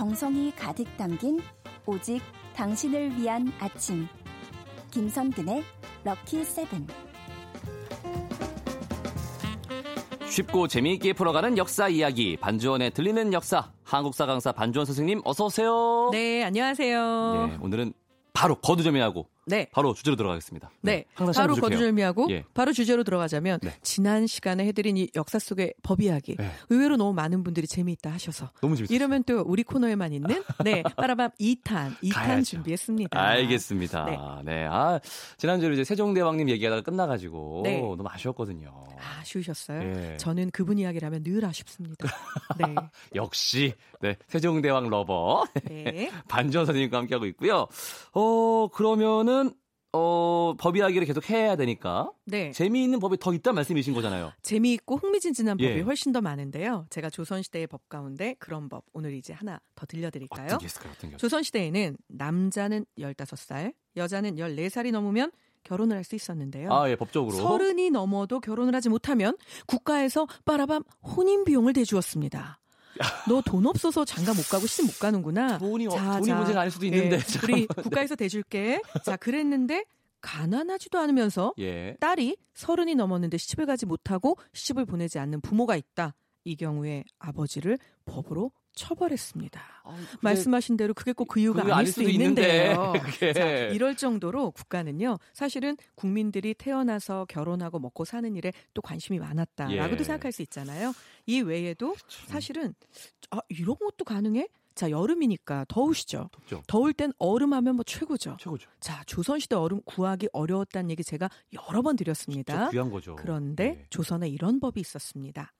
정성이 가득 담긴 오직 당신을 위한 아침. 김선근의 럭키 세븐. 쉽고 재미있게 풀어가는 역사 이야기 반주원의 들리는 역사 한국사 강사 반주원 선생님 어서 오세요. 네, 안녕하세요. 네, 오늘은 바로 거두절미하고 네. 바로 주제로 들어가겠습니다. 네. 항상 바로. 거두절미하고 예. 바로 주제로 들어가자면 네. 지난 시간에 해드린 이 역사 속의 법 이야기 네. 의외로 너무 많은 분들이 재미있다 하셔서 너무 재밌었어요. 이러면 또 우리 코너에만 있는 네 빠라밤 2탄 2탄 가야죠. 준비했습니다. 알겠습니다. 네. 네. 아, 지난주에 이제 세종대왕님 얘기하다가 끝나가지고 네. 너무 아쉬웠거든요. 아쉬우셨어요? 예. 저는 그분 이야기를 하면 늘 아쉽습니다. 네. 역시 네 세종대왕 lover 네. 반주원 선생님과 함께하고 있고요. 어 그러면은 어 법 이야기를 계속 해야 되니까 네. 재미있는 법이 더 있단 말씀이신 거잖아요. 재미있고 흥미진진한 법이 예. 훨씬 더 많은데요. 제가 조선시대의 법 가운데 그런 법 오늘 이제 하나 더 들려드릴까요? 어떤 게 있을까요? 어떤 게? 조선시대에는 남자는 15살, 여자는 14살이 넘으면 결혼을 할 수 있었는데요. 아, 예, 법적으로. 서른이 넘어도 결혼을 하지 못하면 국가에서 빠라밤 혼인 비용을 대주었습니다. 너 돈 없어서 장가 못 가고 시집 못 가는구나. 돈이 어- 돈이 문제가 아닐 수도 있는데, 예, 우리 국가에서 대줄게. 자, 그랬는데 가난하지도 않으면서 예. 딸이 서른이 넘었는데 시집을 가지 못하고 시집을 보내지 않는 부모가 있다. 이 경우에 아버지를 법으로 처벌했습니다. 말씀하신 대로 그게 꼭 그 이유가 그게 아닐 있는데, 있는데요. 그게. 자, 이럴 정도로 국가는요, 사실은 국민들이 태어나서 결혼하고 먹고 사는 일에 또 관심이 많았다라고도 예. 생각할 수 있잖아요. 이 외에도 사실은 아, 이런 것도 가능해? 자, 여름이니까 더우시죠. 덥죠. 더울 땐 얼음하면 뭐 최고죠. 최고죠. 자, 조선시대 얼음 구하기 어려웠다는 얘기 제가 여러 번 드렸습니다. 귀한 거죠. 그런데 예. 조선에 이런 법이 있었습니다.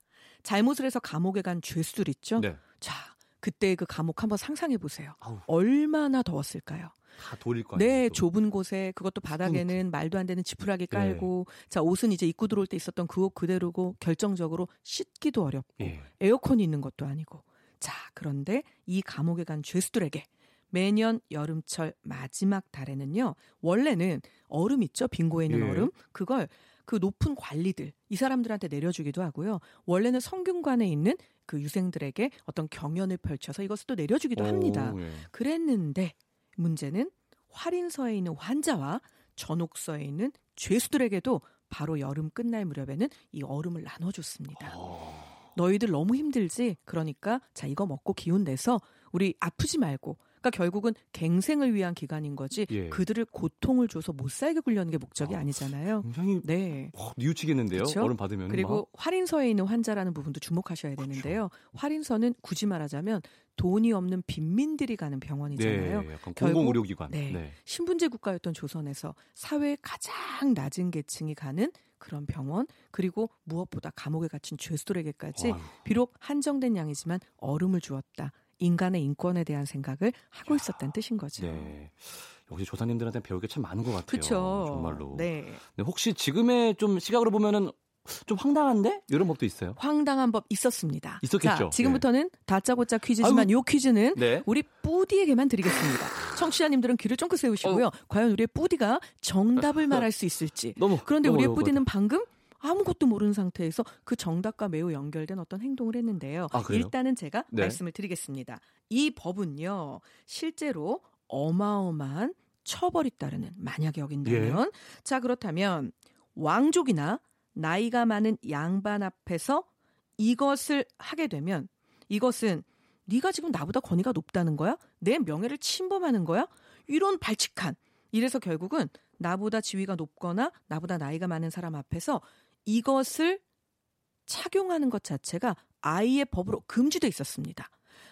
잘못을 해서 감옥에 간 죄술 있죠? 네. 자, 그때 그 감옥 한번 상상해 보세요. 얼마나 더웠을까요? 다 돌릴 거 아니에요. 네, 또. 좁은 곳에 그것도 바닥에는 말도 안 되는 지푸라기 깔고 자, 옷은 이제 입고 들어올 때 있었던 그 옷 그대로고 결정적으로 씻기도 어렵고 예. 에어컨이 있는 것도 아니고. 자, 그런데 이 감옥에 간 죄수들에게 매년 여름철 마지막 달에는요, 원래는 얼음 있죠? 빙고에 있는 예. 얼음. 그걸 그 높은 관리들, 이 사람들한테 내려주기도 하고요. 원래는 성균관에 있는 그 유생들에게 어떤 경연을 펼쳐서 이것을 또 내려주기도 합니다. 오, 예. 그랬는데 문제는 활인서에 있는 환자와 전옥서에 있는 죄수들에게도 바로 여름 끝날 무렵에는 이 얼음을 나눠줬습니다. 어, 너희들 너무 힘들지? 그러니까 자 이거 먹고 기운 내서 우리 아프지 말고. 그러니까 결국은 갱생을 위한 기간인 거지. 예. 그들을 고통을 줘서 못 살게 굴려는 게 목적이 아, 아니잖아요. 굉장히 네. 어, 뉘우치겠는데요. 그쵸? 얼음 받으면 그리고 활인서에 있는 환자라는 부분도 주목하셔야 되는데요. 활인서는 굳이 말하자면 돈이 없는 빈민들이 가는 병원이잖아요. 네, 약간 공공의료기관. 네. 네. 신분제 국가였던 조선에서 사회의 가장 낮은 계층이 가는 그런 병원 그리고 무엇보다 감옥에 갇힌 죄수들에게까지. 비록 한정된 양이지만 얼음을 주었다. 인간의 인권에 대한 생각을 하고 있었다는 뜻인 거죠. 네. 역시 조상님들한테 배울 게 참 많은 것 같아요. 그렇죠. 정말로. 네. 네, 혹시 지금의 좀 시각으로 보면은 좀 황당한데 이런 법도 있어요. 황당한 법 있었습니다. 있었겠죠. 자, 지금부터는 다짜고짜 퀴즈지만 아이고. 요 퀴즈는 네. 우리 뿌디에게만 드리겠습니다. 청취자님들은 귀를 쫑긋 세우시고요. 어. 과연 우리의 뿌디가 정답을 말할 수 있을지. 너무 그런데 너무 우리의 뿌디는 방금 아무것도 모르는 상태에서 그 정답과 매우 연결된 어떤 행동을 했는데요. 아? 일단은 제가 네. 말씀을 드리겠습니다. 이 법은요, 실제로 어마어마한 처벌이 따르는 만약에 어긴다면 예. 자 그렇다면 왕족이나 나이가 많은 양반 앞에서 이것을 하게 되면 이것은 네가 지금 나보다 권위가 높다는 거야? 내 명예를 침범하는 거야? 이런 발칙한 이래서 결국은 나보다 지위가 높거나 나보다 나이가 많은 사람 앞에서 이것을 착용하는 것 자체가 아이의 법으로 금지돼 있었습니다.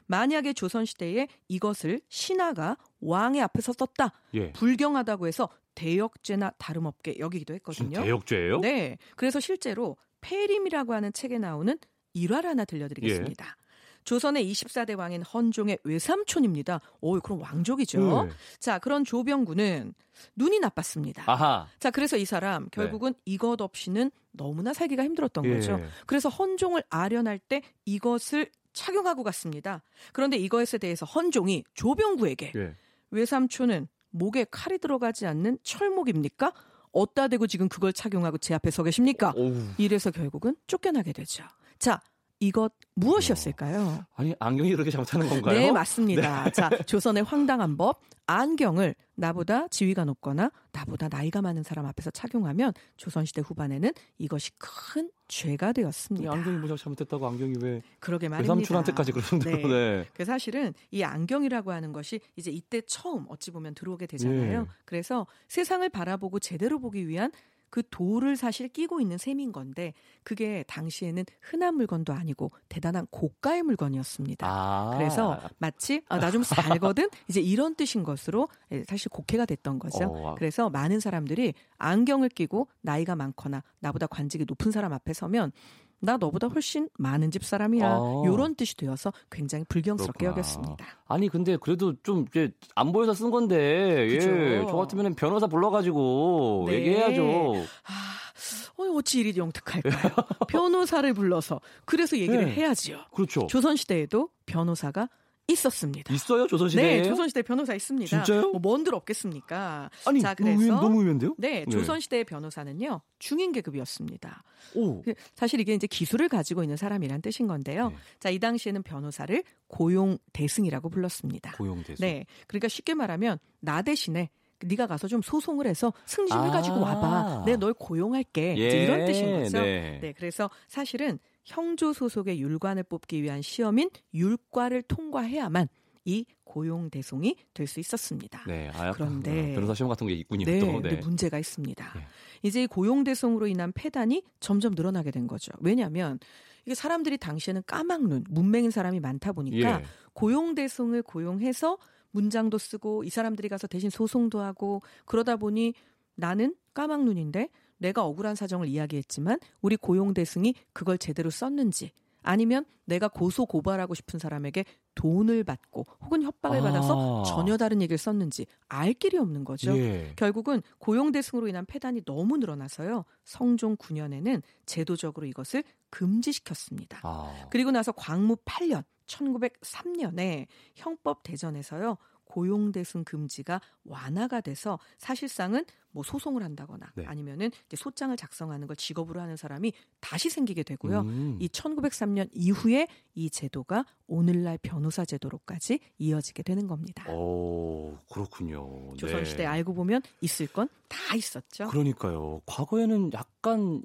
만약에 조선시대에 이것을 신하가 왕의 앞에서 썼다. 예. 불경하다고 해서 대역죄나 다름없게 여기기도 했거든요. 대역죄예요? 네. 그래서 실제로 폐림이라고 하는 책에 나오는 일화를 하나 들려드리겠습니다. 예. 조선의 24대 왕인 헌종의 외삼촌입니다. 오, 그럼 왕족이죠. 네. 자, 그런 조병구는 눈이 나빴습니다. 아하. 자, 그래서 이 사람 결국은 이것 없이는 너무나 살기가 힘들었던 예. 거죠. 그래서 헌종을 아련할 때 이것을 착용하고 갔습니다. 그런데 이것에 대해서 헌종이 조병구에게 예. 외삼촌은 목에 칼이 들어가지 않는 철목입니까? 어따 대고 지금 그걸 착용하고 제 앞에 서 계십니까? 오우. 이래서 결국은 쫓겨나게 되죠. 자, 이것 무엇이었을까요? 아니 안경이 그렇게 잘못하는 건가요? 네, 맞습니다. 자, 조선의 황당한 법 안경을 나보다 지위가 높거나 나보다 나이가 많은 사람 앞에서 착용하면 조선시대 후반에는 이것이 큰 죄가 이 되었습니다. 안경이 뭐 잘못했다고 안경이 왜 그러게 말입니다. 외삼촌한테까지 그러는데요? 네. 네. 그 사실은 이 안경이라고 하는 것이 이제 이때 처음 어찌 보면 들어오게 되잖아요. 예. 그래서 세상을 바라보고 제대로 보기 위한 그 돌을 사실 끼고 있는 셈인 건데 그게 당시에는 흔한 물건도 아니고 대단한 고가의 물건이었습니다. 아. 그래서 마치 아, 나 좀 살거든 이제 이런 뜻인 것으로 예, 사실 곡해가 됐던 거죠. 어, 아. 그래서 많은 사람들이 안경을 끼고 나이가 많거나 나보다 관직이 높은 사람 앞에 서면 나 너보다 훨씬 많은 집 사람이야. 아. 이런 뜻이 되어서 굉장히 불경스럽게 그렇구나. 여겼습니다. 아니 근데 그래도 좀 이제 안 보여서 쓴 건데 그죠. 예, 저 같으면 변호사 불러가지고 네. 얘기해야죠. 아, 어, 어찌 이리 영특할까요? 변호사를 불러서 그래서 얘기를 네. 해야지요. 그렇죠. 조선 시대에도 변호사가 있었습니다. 있어요 조선시대에? 네, 조선시대 변호사 있습니다. 진짜요? 뭐 뭔들 없겠습니까? 아니 자, 너무, 그래서 너무 의외인데요? 네, 조선시대 의 변호사는요 중인 계급이었습니다. 오. 그 사실 이게 이제 기술을 가지고 있는 사람이란 뜻인 건데요. 네. 자, 이 당시에는 변호사를 고용 대승이라고 불렀습니다. 고용대수. 네, 그러니까 쉽게 말하면 나 대신에 네가 가서 좀 소송을 해서 승진을 아. 가지고 와봐. 내널 고용할게. 이제 이런 뜻인 거죠. 네. 네, 그래서 사실은 형조 소속의 율관을 뽑기 위한 시험인 율과를 통과해야만 이 고용 대송이 될 수 있었습니다. 네. 아, 그런데- 변호사 시험 같은 게 있군요. 네, 또. 근데 문제가 있습니다. 네. 이제 이 고용 대송으로 인한 폐단이 점점 늘어나게 된 거죠. 왜냐하면 이게 사람들이 당시에는 까막눈, 문맹인 사람이 많다 보니까 예. 고용 대송을 고용해서 문장도 쓰고 이 사람들이 가서 대신 소송도 하고 그러다 보니 나는 까막눈인데 내가 억울한 사정을 이야기했지만 우리 고용대승이 그걸 제대로 썼는지 아니면 내가 고소 고발하고 싶은 사람에게 돈을 받고 혹은 협박을 아. 받아서 전혀 다른 얘기를 썼는지 알 길이 없는 거죠. 예. 결국은 고용대승으로 인한 폐단이 너무 늘어나서요. 성종 9년에는 제도적으로 이것을 금지시켰습니다. 아. 그리고 나서 광무 8년 1903년에 형법 대전에서요. 고용대승 금지가 완화가 돼서 사실상은 뭐 소송을 한다거나 네. 아니면은 이제 소장을 작성하는 걸 직업으로 하는 사람이 다시 생기게 되고요. 음. 이 1903년 이후에 이 제도가 오늘날 변호사 제도로까지 이어지게 되는 겁니다. 오, 그렇군요. 조선시대 네. 알고 보면 있을 건 다 있었죠. 그러니까요. 과거에는 약간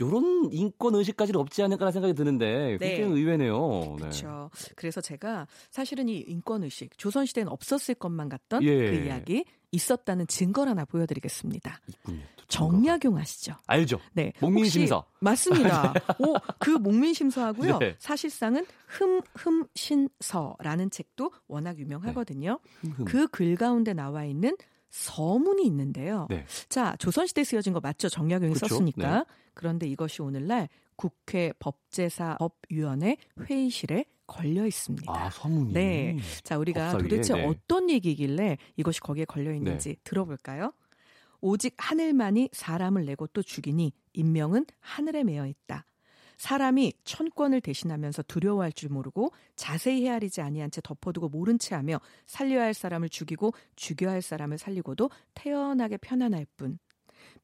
요런 인권 의식까지는 없지 않을까라는 생각이 드는데 네. 굉장히 의외네요. 네. 그렇죠. 그래서 제가 사실은 이 인권 의식 조선 시대는 없었을 것만 같던 예. 그 이야기 있었다는 증거를 하나 보여드리겠습니다. 있군요. 정약용 아시죠? 알죠. 네. 목민심서. 혹시- 맞습니다. 오, 그 목민심서하고요. 네. 사실상은 흠 흠신서라는 책도 워낙 유명하거든요. 흠흠. 그글 가운데 나와 있는 서문이 있는데요. 네. 자, 조선시대에 쓰여진 거 맞죠? 정약용이 그쵸? 썼으니까. 네. 그런데 이것이 오늘날 국회 법제사 법위원회 회의실에 걸려 있습니다. 아, 서문이. 네. 자, 우리가 법사위에, 도대체 네. 어떤 얘기길래 이것이 거기에 걸려 있는지 들어볼까요? 오직 하늘만이 사람을 내고 또 죽이니 인명은 하늘에 매여 있다. 사람이 천권을 대신하면서 두려워할 줄 모르고 자세히 헤아리지 아니한 채 덮어두고 모른 채 하며 살려야 할 사람을 죽이고 죽여야 할 사람을 살리고도 태연하게 편안할 뿐.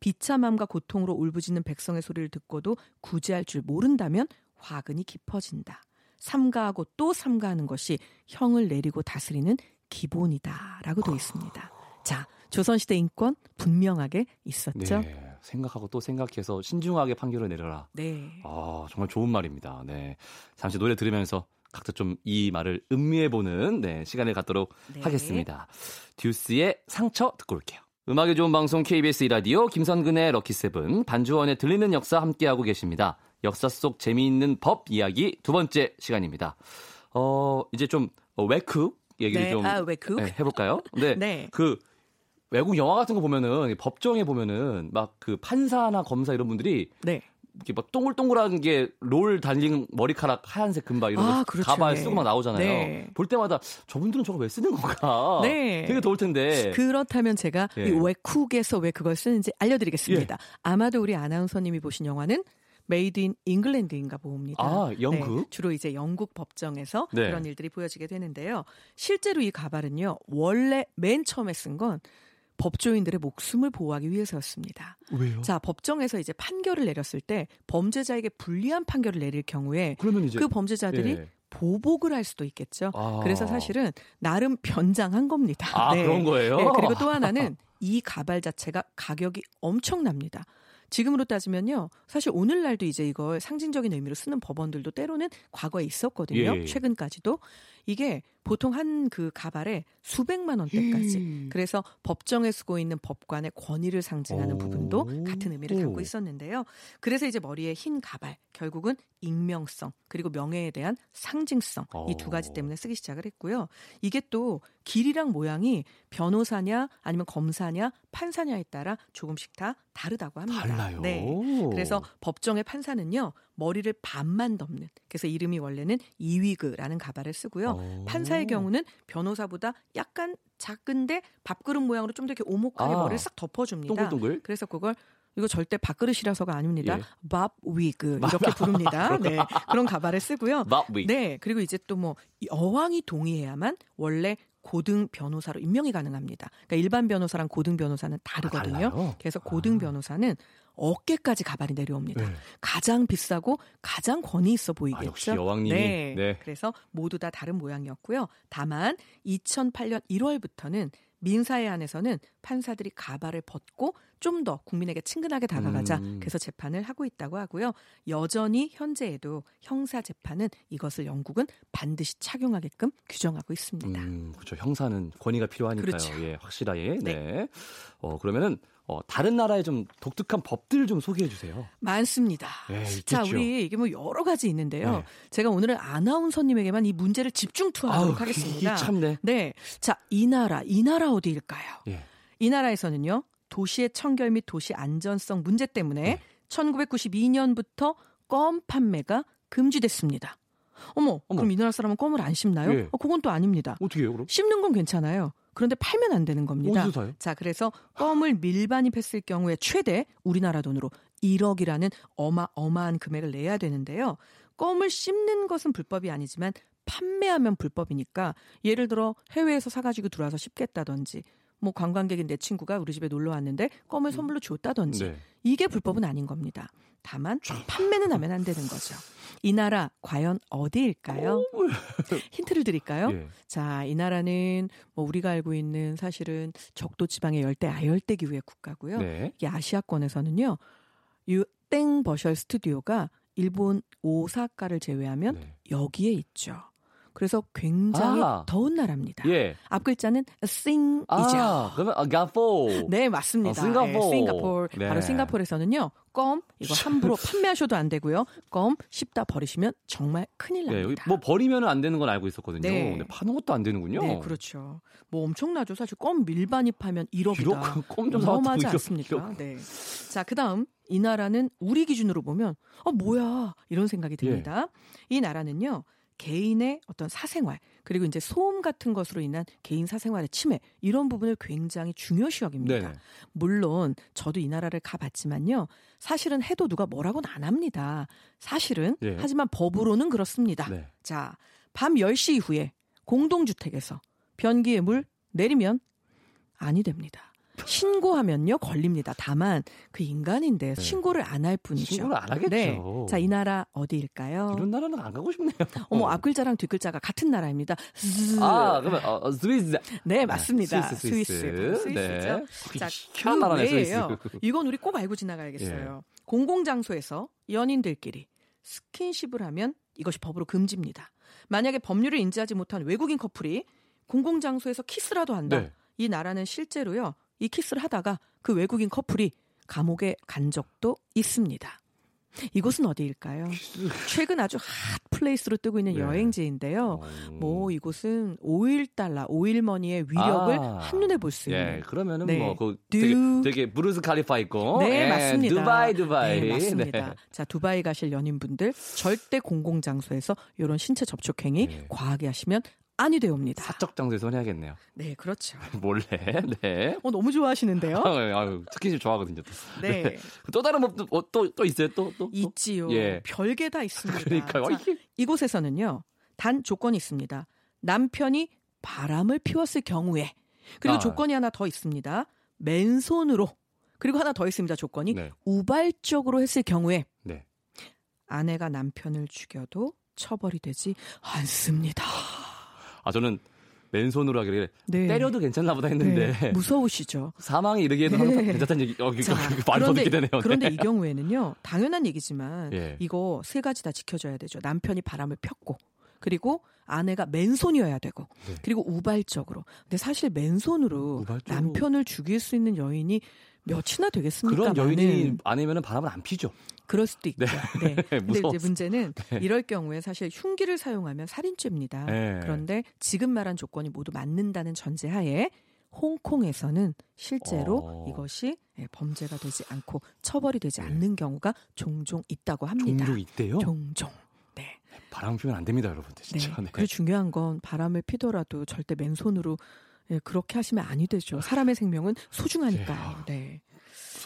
비참함과 고통으로 울부짖는 백성의 소리를 듣고도 구제할 줄 모른다면 화근이 깊어진다. 삼가하고 또 삼가하는 것이 형을 내리고 다스리는 기본이다라고 되어 있습니다. 자, 조선시대 인권 분명하게 있었죠. 네. 생각하고 또 생각해서 신중하게 판결을 내려라. 네. 아, 정말 좋은 말입니다. 네. 잠시 노래 들으면서 각자 좀 이 말을 음미해보는 네, 시간을 갖도록 네. 하겠습니다. 듀스의 상처 듣고 올게요. 음악이 좋은 방송 KBS 2라디오 김선근의 럭키세븐 반주원의 들리는 역사 함께하고 계십니다. 역사 속 재미있는 법 이야기 두 번째 시간입니다. 어, 이제 좀 어, 외국 얘기를 네. 좀 아? 네, 해볼까요? 네. 네. 그 외국 영화 같은 거 보면은 법정에 보면은 막 그 판사나 검사 이런 분들이 네. 이렇게 막 동글동글한 게 롤 달린 머리카락 하얀색 금박 이런 아, 거 그렇죠. 가발 네. 쓰고 막 나오잖아요. 네. 볼 때마다 저분들은 저거 왜 쓰는 건가? 네. 되게 더울 텐데. 그렇다면 제가 예. 이 외국에서 왜 그걸 쓰는지 알려드리겠습니다. 아마도 우리 아나운서님이 보신 영화는 Made in England인가 봅니다. 아, 영국? 네, 주로 이제 영국 법정에서 네. 그런 일들이 보여지게 되는데요. 실제로 이 가발은요. 원래 맨 처음에 쓴 건 법조인들의 목숨을 보호하기 위해서였습니다. 왜요? 자, 법정에서 이제 판결을 내렸을 때 범죄자에게 불리한 판결을 내릴 경우에 그러면 이제 그 범죄자들이 예. 보복을 할 수도 있겠죠. 아. 그래서 사실은 나름 변장한 겁니다. 아 그런 거예요? 네, 그리고 또 하나는 이 가발 자체가 가격이 엄청납니다. 지금으로 따지면요. 사실 오늘날도 이제 이걸 상징적인 의미로 쓰는 법원들도 때로는 과거에 있었거든요. 예, 예. 최근까지도. 이게 보통 한 그 가발에 수백만 원대까지. 음. 그래서 법정에 쓰고 있는 법관의 권위를 상징하는 오. 부분도 같은 의미를 갖고 있었는데요. 그래서 이제 머리에 흰 가발, 결국은 익명성, 그리고 명예에 대한 상징성, 이 두 가지 오. 때문에 쓰기 시작을 했고요. 이게 또 길이랑 모양이 변호사냐, 아니면 검사냐, 판사냐에 따라 조금씩 다 다르다고 합니다. 달라요. 네. 그래서 법정의 판사는요 머리를 반만 덮는 그래서 이름이 원래는 이위그라는 가발을 쓰고요 오. 판사의 경우는 변호사보다 약간 작은데 밥그릇 모양으로 좀 더 이렇게 오목하게 아. 머리를 싹 덮어줍니다. 동글동글. 그래서 그걸 이거 절대 밥그릇이라서가 아닙니다. 예. 밥 위그 이렇게 부릅니다. 네 그런 가발을 쓰고요. 밥위. 네 그리고 이제 또 뭐 여왕이 동의해야만 원래 고등 변호사로 임명이 가능합니다. 그러니까 일반 변호사랑 고등 변호사는 다르거든요. 달라요? 그래서 고등 변호사는 어깨까지 가발이 내려옵니다. 네. 가장 비싸고 가장 권위 있어 보이겠죠. 아, 역시 여왕님이. 네. 네. 그래서 모두 다 다른 모양이었고요. 다만 2008년 1월부터는 민사에 한해서는 판사들이 가발을 벗고 좀 더 국민에게 친근하게 다가가자. 음. 그래서 재판을 하고 있다고 하고요. 여전히 현재에도 형사 재판은 이것을 영국은 반드시 착용하게끔 규정하고 있습니다. 음, 그렇죠. 형사는 권위가 필요하니까요. 그렇죠. 예, 확실하게. 네. 네. 어, 그러면은 어, 다른 나라의 좀 독특한 법들 좀 소개해 주세요. 많습니다. 예, 있겠죠. 자, 우리 이게 뭐 여러 가지 있는데요. 네. 제가 오늘은 아나운서님에게만 이 문제를 집중 투하하도록 하겠습니다. 이게 참네. 네. 자, 이 나라, 이 나라 어디일까요? 예. 이 나라에서는요, 도시의 청결 및 도시 안전성 문제 때문에 네. 1992년부터 껌 판매가 금지됐습니다. 어머, 어머. 그럼 이 나라 사람은 껌을 안 씹나요? 예. 어, 그건 또 아닙니다. 어떻게 해요, 그럼? 씹는 건 괜찮아요. 그런데 팔면 안 되는 겁니다. 어디서 사요? 자, 그래서 껌을 밀반입했을 경우에 최대 우리나라 돈으로 1억이라는 어마어마한 금액을 내야 되는데요. 껌을 씹는 것은 불법이 아니지만 판매하면 불법이니까 예를 들어 해외에서 사가지고 들어와서 씹겠다든지 뭐 관광객인 내 친구가 우리 집에 놀러 왔는데 껌을 선물로 줬다든지 네. 이게 불법은 아닌 겁니다. 다만 판매는 하면 안 되는 거죠. 이 나라 과연 어디일까요? 힌트를 드릴까요? 예. 자, 이 나라는 뭐 우리가 알고 있는 사실은 적도 지방의 열대 아열대 기후의 국가고요. 네. 이 아시아권에서는요. 유땡 버셜 스튜디오가 일본 오사카를 제외하면 네. 여기에 있죠. 그래서 굉장히 아. 더운 나라입니다. 예. 앞 글자는 싱이죠. 아, 그러면 아, 가포. 네, 맞습니다. 아, 싱가포르. 네, 싱가포르. 네. 바로 싱가포르에서는요. 껌 이거 함부로 판매하셔도 안 되고요. 껌 씹다 버리시면 정말 큰일 예, 납니다. 여기 뭐 버리면 안 되는 건 알고 있었거든요. 네. 근데 파는 것도 안 되는군요. 네, 그렇죠. 뭐 엄청나죠. 사실 껌 밀반입 하면 1억이다. 껌좀 사왔다고 않습니까? 네. 자, 그다음 이 나라는 우리 기준으로 보면 어 뭐야 이런 생각이 듭니다. 예. 이 나라는요. 개인의 어떤 사생활 그리고 이제 소음 같은 것으로 인한 개인 사생활의 침해 이런 부분을 굉장히 중요시 여깁니다. 네네. 물론 저도 이 나라를 가봤지만요. 사실은 해도 누가 뭐라고는 안 합니다. 사실은 예. 하지만 법으로는 그렇습니다. 네. 자, 밤 10시 이후에 공동주택에서 변기에 물 내리면 아니 됩니다. 신고하면요 걸립니다. 다만 그 인간인데 네. 신고를 안 할 뿐이죠. 신고를 안 하겠죠. 네. 자, 이 나라 어디일까요? 이런 나라는 안 가고 싶네요. 어머, 앞글자랑 뒷글자가 같은 나라입니다. 스. 아, 그러면 어, 어, 스위스. 네, 맞습니다. 스위스, 스위스. 스위스. 스위스죠. 네. 자, 그 나라네. 스위스. 이건 우리 꼭 알고 지나가야겠어요. 예. 공공장소에서 연인들끼리 스킨십을 하면 이것이 법으로 금지입니다. 만약에 법률을 인지하지 못한 외국인 커플이 공공장소에서 키스라도 한다. 네. 이 나라는 실제로요. 이 키스를 하다가 그 외국인 커플이 감옥에 간 적도 있습니다. 이곳은 어디일까요? 최근 아주 hot place로 뜨고 있는 네. 여행지인데요. 어. 뭐 이곳은 오일 달러, 오일 머니의 위력을 아. 한눈에 볼 수 있는 예, 그러면은 네. 뭐, 그 두- 되게, 되게 부르즈 칼리파 있고. 네, 예, 맞습니다. 두바이, 두바이. 네, 맞습니다. 네. 자, 두바이 가실 연인분들 절대 공공 장소에서 이런 신체 접촉 행위 네. 과하게 하시면 아니 되옵니다. 사적 장소에서 해야겠네요. 네, 그렇죠. 몰래. 네. 어, 너무 좋아하시는데요? 아유, 스킨십 좋아하거든요. 또. 네. 또 다른 법도 어, 또, 또 있어요? 또, 또? 또? 있지요. 예. 별게 다 있습니다. 이게 이곳에서는요. 단 조건이 있습니다. 남편이 바람을 피웠을 경우에 그리고 아. 조건이 하나 더 있습니다. 맨손으로 그리고 하나 더 있습니다. 조건이 네. 우발적으로 했을 경우에 네. 아내가 남편을 죽여도 처벌이 되지 않습니다. 아 저는 맨손으로 하길래 네. 때려도 괜찮나 보다 했는데 네, 무서우시죠. 사망에 이르기에는 항상 네. 괜찮다는 얘기 어, 이거 자, 더 그런데, 되네요. 네. 그런데 이 경우에는요, 당연한 얘기지만 예. 이거 세 가지 다 지켜줘야 되죠. 남편이 바람을 폈고, 그리고 아내가 맨손이어야 되고, 네. 그리고 우발적으로. 근데 사실 맨손으로 우발적으로. 남편을 죽일 수 있는 여인이 몇이나 되겠습니까? 그런 여인이. 아니면 바람은 안 피죠. 그럴 수도 있죠. 네. 근데 무서워서. 이제 문제는 이럴 경우에 사실 흉기를 사용하면 살인죄입니다. 네. 그런데 지금 말한 조건이 모두 맞는다는 전제하에 홍콩에서는 실제로 어. 이것이 예, 범죄가 되지 않고 처벌이 되지 네. 않는 경우가 종종 있다고 합니다. 종종 있대요. 종종. 네. 바람 피면 안 됩니다, 여러분들. 네. 진짜. 네. 그리고 중요한 건 바람을 피더라도 절대 맨손으로 예, 그렇게 하시면 아니 되죠. 사람의 생명은 소중하니까요. 네.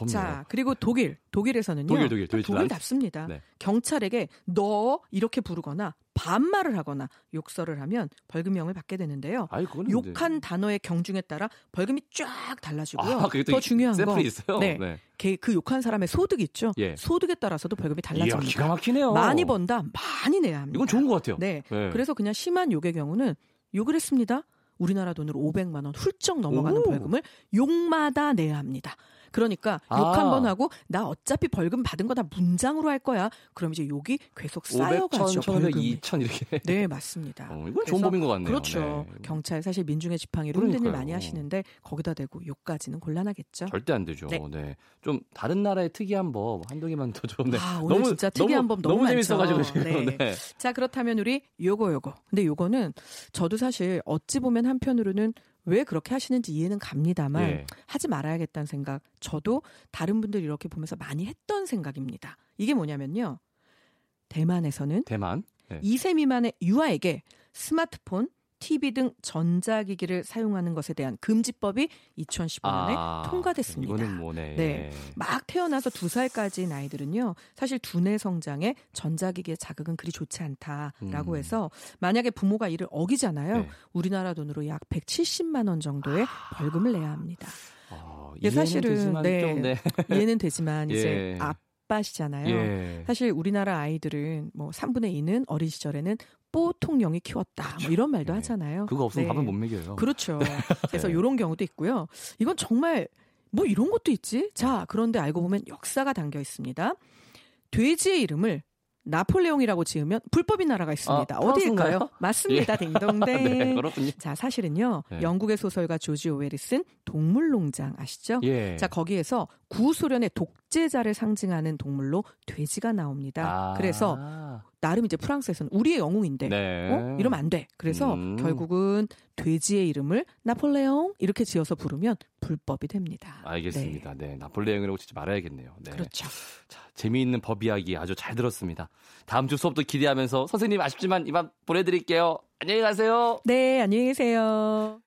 무섭네요. 자, 그리고 독일. 독일에서는요. 독일, 독일, 도이칠란드. 답습니다. 네. 경찰에게 너 이렇게 부르거나 반말을 하거나 욕설을 하면 벌금형을 받게 되는데요. 그거는 욕한 단어의 경중에 따라 벌금이 쫙 달라지고요. 아, 더 중요한 건 샘플이 있어요. 네. 걔- 그 욕한 사람의 소득 있죠. 예. 소득에 따라서도 벌금이 이야, 기가 달라집니다. 막히네요. 많이 번다 많이 내야 합니다. 이건 좋은 것 같아요. 네. 네. 그래서 그냥 심한 욕의 경우는 욕을 했습니다. 우리나라 돈으로 500만 원 훌쩍 넘어가는 오. 벌금을 욕마다 내야 합니다. 그러니까 욕 아. 한번 하고 나 어차피 벌금 받은 거 다 문장으로 할 거야. 그럼 이제 욕이 계속 500, 1000, 쌓여가죠. 1500, 벌금이. 2000 이렇게. 네 맞습니다. 어, 이건 좋은 법인 것 같네요. 그렇죠. 네. 경찰 사실 민중의 지팡이로 힘든 일 그러니까요. 많이 하시는데 거기다 대고 욕까지는 곤란하겠죠. 절대 안 되죠. 네. 네. 좀 다른 나라의 특이한 법 한두 개만 더 좀. 네. 아, 오늘 진짜 특이한 법 너무 많죠. 재밌어가지고 지금. 네. 네. 자 그렇다면 우리 요거 요거. 근데 요거는 저도 사실 어찌 보면 한편으로는 왜 그렇게 하시는지 이해는 갑니다만 예. 하지 말아야겠다는 생각. 저도 다른 분들 이렇게 보면서 많이 했던 생각입니다. 이게 뭐냐면요. 대만에서는 대만. 네. 2세 미만의 유아에게 스마트폰, TV 등 전자기기를 사용하는 것에 대한 금지법이 2015년에 통과됐습니다. 아, 이거는 뭐 네. 네. 막 태어나서 두 살까지인 아이들은요, 사실 두뇌 성장에 전자기기의 자극은 그리 좋지 않다라고 음. 해서 만약에 부모가 이를 어기잖아요. 네. 우리나라 돈으로 약 170만 원 정도의 벌금을 내야 합니다. 아, 이해는 사실은, 되지만 네. 좀, 네. 이해는 되지만 이제 예. 아빠시잖아요. 예. 사실 우리나라 아이들은 뭐 3분의 2는 어린 시절에는 뽀통령이 키웠다. 뭐 이런 말도 네. 하잖아요. 그거 없으면 네. 밥을 못 먹여요. 그렇죠. 그래서 네. 이런 경우도 있고요. 이건 정말 뭐 이런 것도 있지? 자, 그런데 알고 보면 역사가 담겨 있습니다. 돼지의 이름을 나폴레옹이라고 지으면 불법인 나라가 있습니다. 아, 어디일까요? 맞습니다. 딩동댕. 네, 그렇군요. 자, 사실은요. 네. 영국의 소설가 조지 오웰이 쓴 동물농장 아시죠? 예. 자, 거기에서 구소련의 독재자를 상징하는 동물로 돼지가 나옵니다. 아. 그래서 나름 이제 프랑스에서는 우리의 영웅인데 네. 어? 이러면 안 돼. 그래서 음. 결국은 돼지의 이름을 나폴레옹 이렇게 지어서 부르면 불법이 됩니다. 알겠습니다. 네. 나폴레옹이라고 치지 말아야겠네요. 네. 네. 그렇죠. 자, 재미있는 법 이야기 아주 잘 들었습니다. 다음 주 수업도 기대하면서 선생님 아쉽지만 이만 보내드릴게요. 안녕히 가세요. 네, 안녕히 계세요.